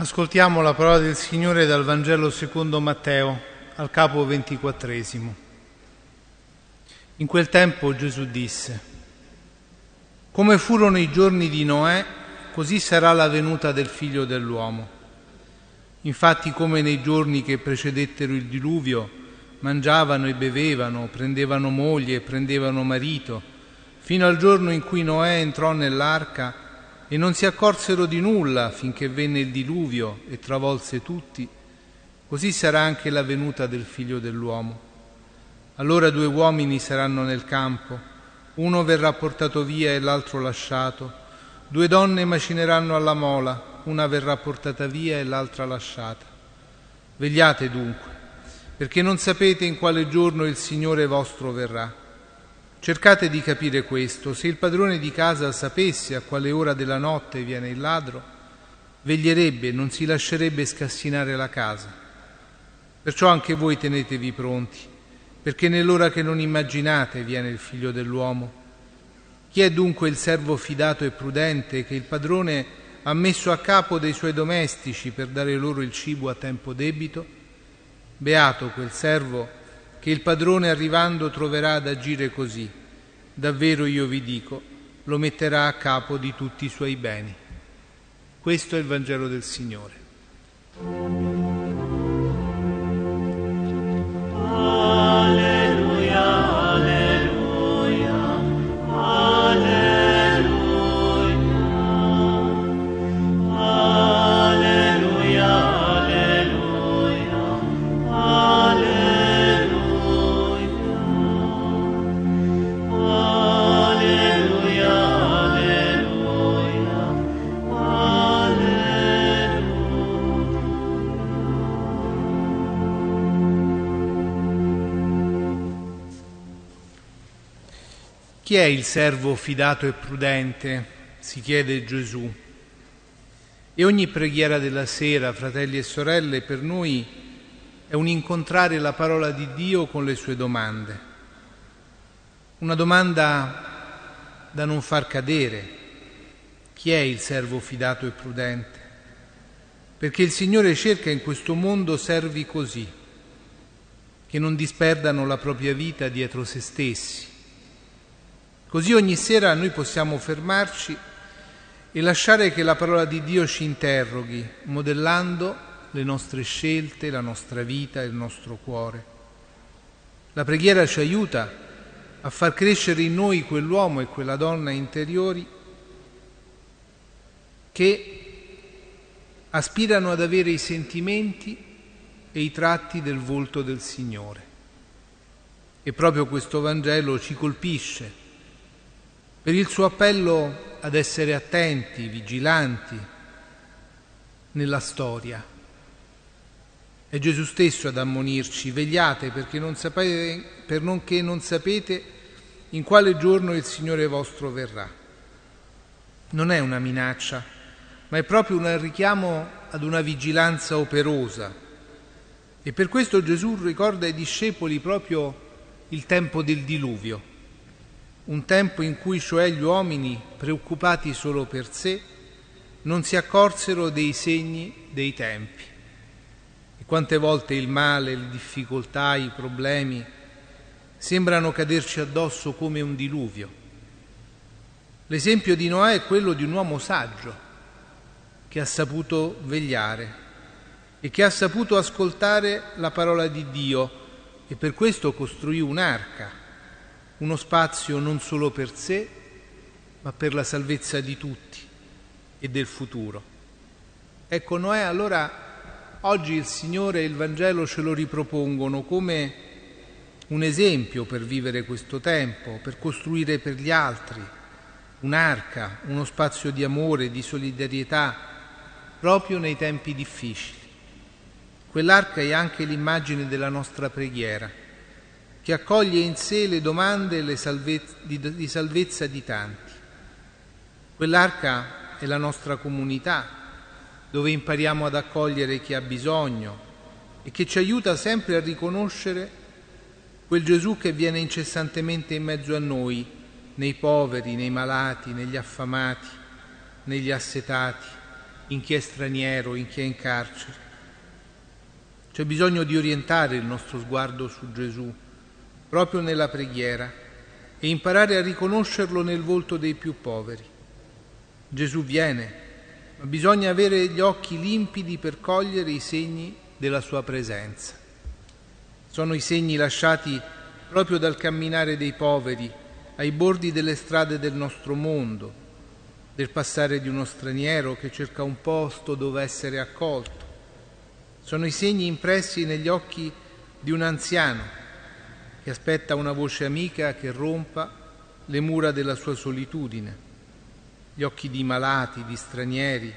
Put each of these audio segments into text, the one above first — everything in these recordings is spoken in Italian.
Ascoltiamo la parola del Signore dal Vangelo secondo Matteo, al capo ventiquattresimo. In quel tempo Gesù disse, Come furono i giorni di Noè, così sarà la venuta del figlio dell'uomo. Infatti come nei giorni che precedettero il diluvio, mangiavano e bevevano, prendevano moglie e prendevano marito, fino al giorno in cui Noè entrò nell'arca, e non si accorsero di nulla finché venne il diluvio e travolse tutti, così sarà anche la venuta del figlio dell'uomo. Allora due uomini saranno nel campo, uno verrà portato via e l'altro lasciato, due donne macineranno alla mola, una verrà portata via e l'altra lasciata. Vegliate dunque, perché non sapete in quale giorno il Signore vostro verrà. Cercate di capire questo. Se il padrone di casa sapesse a quale ora della notte viene il ladro, veglierebbe non si lascerebbe scassinare la casa. Perciò anche voi tenetevi pronti, perché nell'ora che non immaginate viene il figlio dell'uomo. Chi è dunque il servo fidato e prudente che il padrone ha messo a capo dei suoi domestici per dare loro il cibo a tempo debito? Beato quel servo che il padrone arrivando troverà ad agire così. Davvero io vi dico, lo metterà a capo di tutti i suoi beni. Questo è il Vangelo del Signore. Chi è il servo fidato e prudente? si chiede Gesù. E ogni preghiera della sera, fratelli e sorelle, per noi è un incontrare la parola di Dio con le sue domande. Una domanda da non far cadere. Chi è il servo fidato e prudente? Perché il Signore cerca in questo mondo servi così, che non disperdano la propria vita dietro se stessi, Così ogni sera noi possiamo fermarci e lasciare che la parola di Dio ci interroghi, modellando le nostre scelte, la nostra vita, il nostro cuore. La preghiera ci aiuta a far crescere in noi quell'uomo e quella donna interiori che aspirano ad avere i sentimenti e i tratti del volto del Signore. E proprio questo Vangelo ci colpisce per il suo appello ad essere attenti, vigilanti nella storia. È Gesù stesso ad ammonirci, vegliate perché non sapete, per non che non sapete in quale giorno il Signore vostro verrà. Non è una minaccia, ma è proprio un richiamo ad una vigilanza operosa. E per questo Gesù ricorda ai discepoli proprio il tempo del diluvio un tempo in cui cioè gli uomini, preoccupati solo per sé, non si accorsero dei segni dei tempi. E quante volte il male, le difficoltà, i problemi sembrano caderci addosso come un diluvio. L'esempio di Noè è quello di un uomo saggio che ha saputo vegliare e che ha saputo ascoltare la parola di Dio e per questo costruì un'arca uno spazio non solo per sé, ma per la salvezza di tutti e del futuro. Ecco, Noè allora oggi il Signore e il Vangelo ce lo ripropongono come un esempio per vivere questo tempo, per costruire per gli altri un'arca, uno spazio di amore, di solidarietà, proprio nei tempi difficili. Quell'arca è anche l'immagine della nostra preghiera che accoglie in sé le domande di salvezza di tanti. Quell'arca è la nostra comunità, dove impariamo ad accogliere chi ha bisogno e che ci aiuta sempre a riconoscere quel Gesù che viene incessantemente in mezzo a noi, nei poveri, nei malati, negli affamati, negli assetati, in chi è straniero, in chi è in carcere. C'è bisogno di orientare il nostro sguardo su Gesù, proprio nella preghiera, e imparare a riconoscerlo nel volto dei più poveri. Gesù viene, ma bisogna avere gli occhi limpidi per cogliere i segni della sua presenza. Sono i segni lasciati proprio dal camminare dei poveri ai bordi delle strade del nostro mondo, del passare di uno straniero che cerca un posto dove essere accolto. Sono i segni impressi negli occhi di un anziano che aspetta una voce amica che rompa le mura della sua solitudine, gli occhi di malati, di stranieri,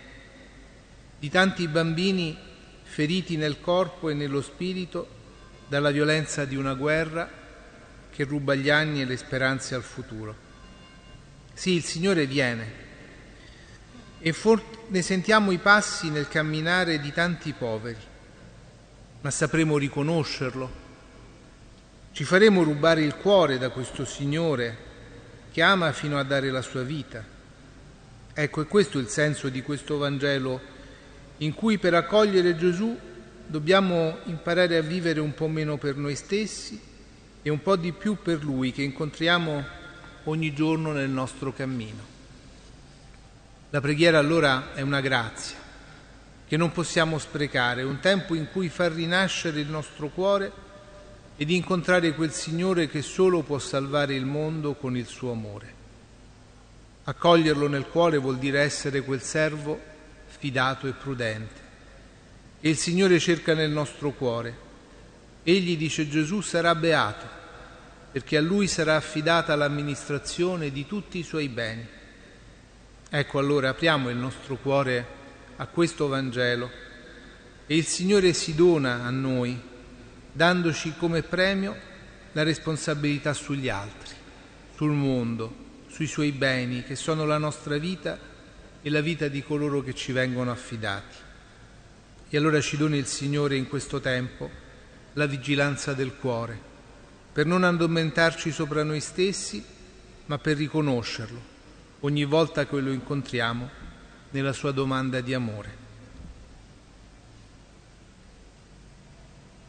di tanti bambini feriti nel corpo e nello spirito dalla violenza di una guerra che ruba gli anni e le speranze al futuro. Sì, il Signore viene e for- ne sentiamo i passi nel camminare di tanti poveri, ma sapremo riconoscerlo. Ci faremo rubare il cuore da questo Signore che ama fino a dare la sua vita. Ecco, è questo il senso di questo Vangelo in cui per accogliere Gesù dobbiamo imparare a vivere un po' meno per noi stessi e un po' di più per Lui che incontriamo ogni giorno nel nostro cammino. La preghiera allora è una grazia che non possiamo sprecare, un tempo in cui far rinascere il nostro cuore ed incontrare quel Signore che solo può salvare il mondo con il suo amore. Accoglierlo nel cuore vuol dire essere quel servo fidato e prudente. E il Signore cerca nel nostro cuore. Egli, dice Gesù, sarà beato, perché a Lui sarà affidata l'amministrazione di tutti i suoi beni. Ecco allora apriamo il nostro cuore a questo Vangelo e il Signore si dona a noi, dandoci come premio la responsabilità sugli altri, sul mondo, sui suoi beni che sono la nostra vita e la vita di coloro che ci vengono affidati. E allora ci doni il Signore in questo tempo la vigilanza del cuore, per non addormentarci sopra noi stessi, ma per riconoscerlo ogni volta che lo incontriamo nella sua domanda di amore.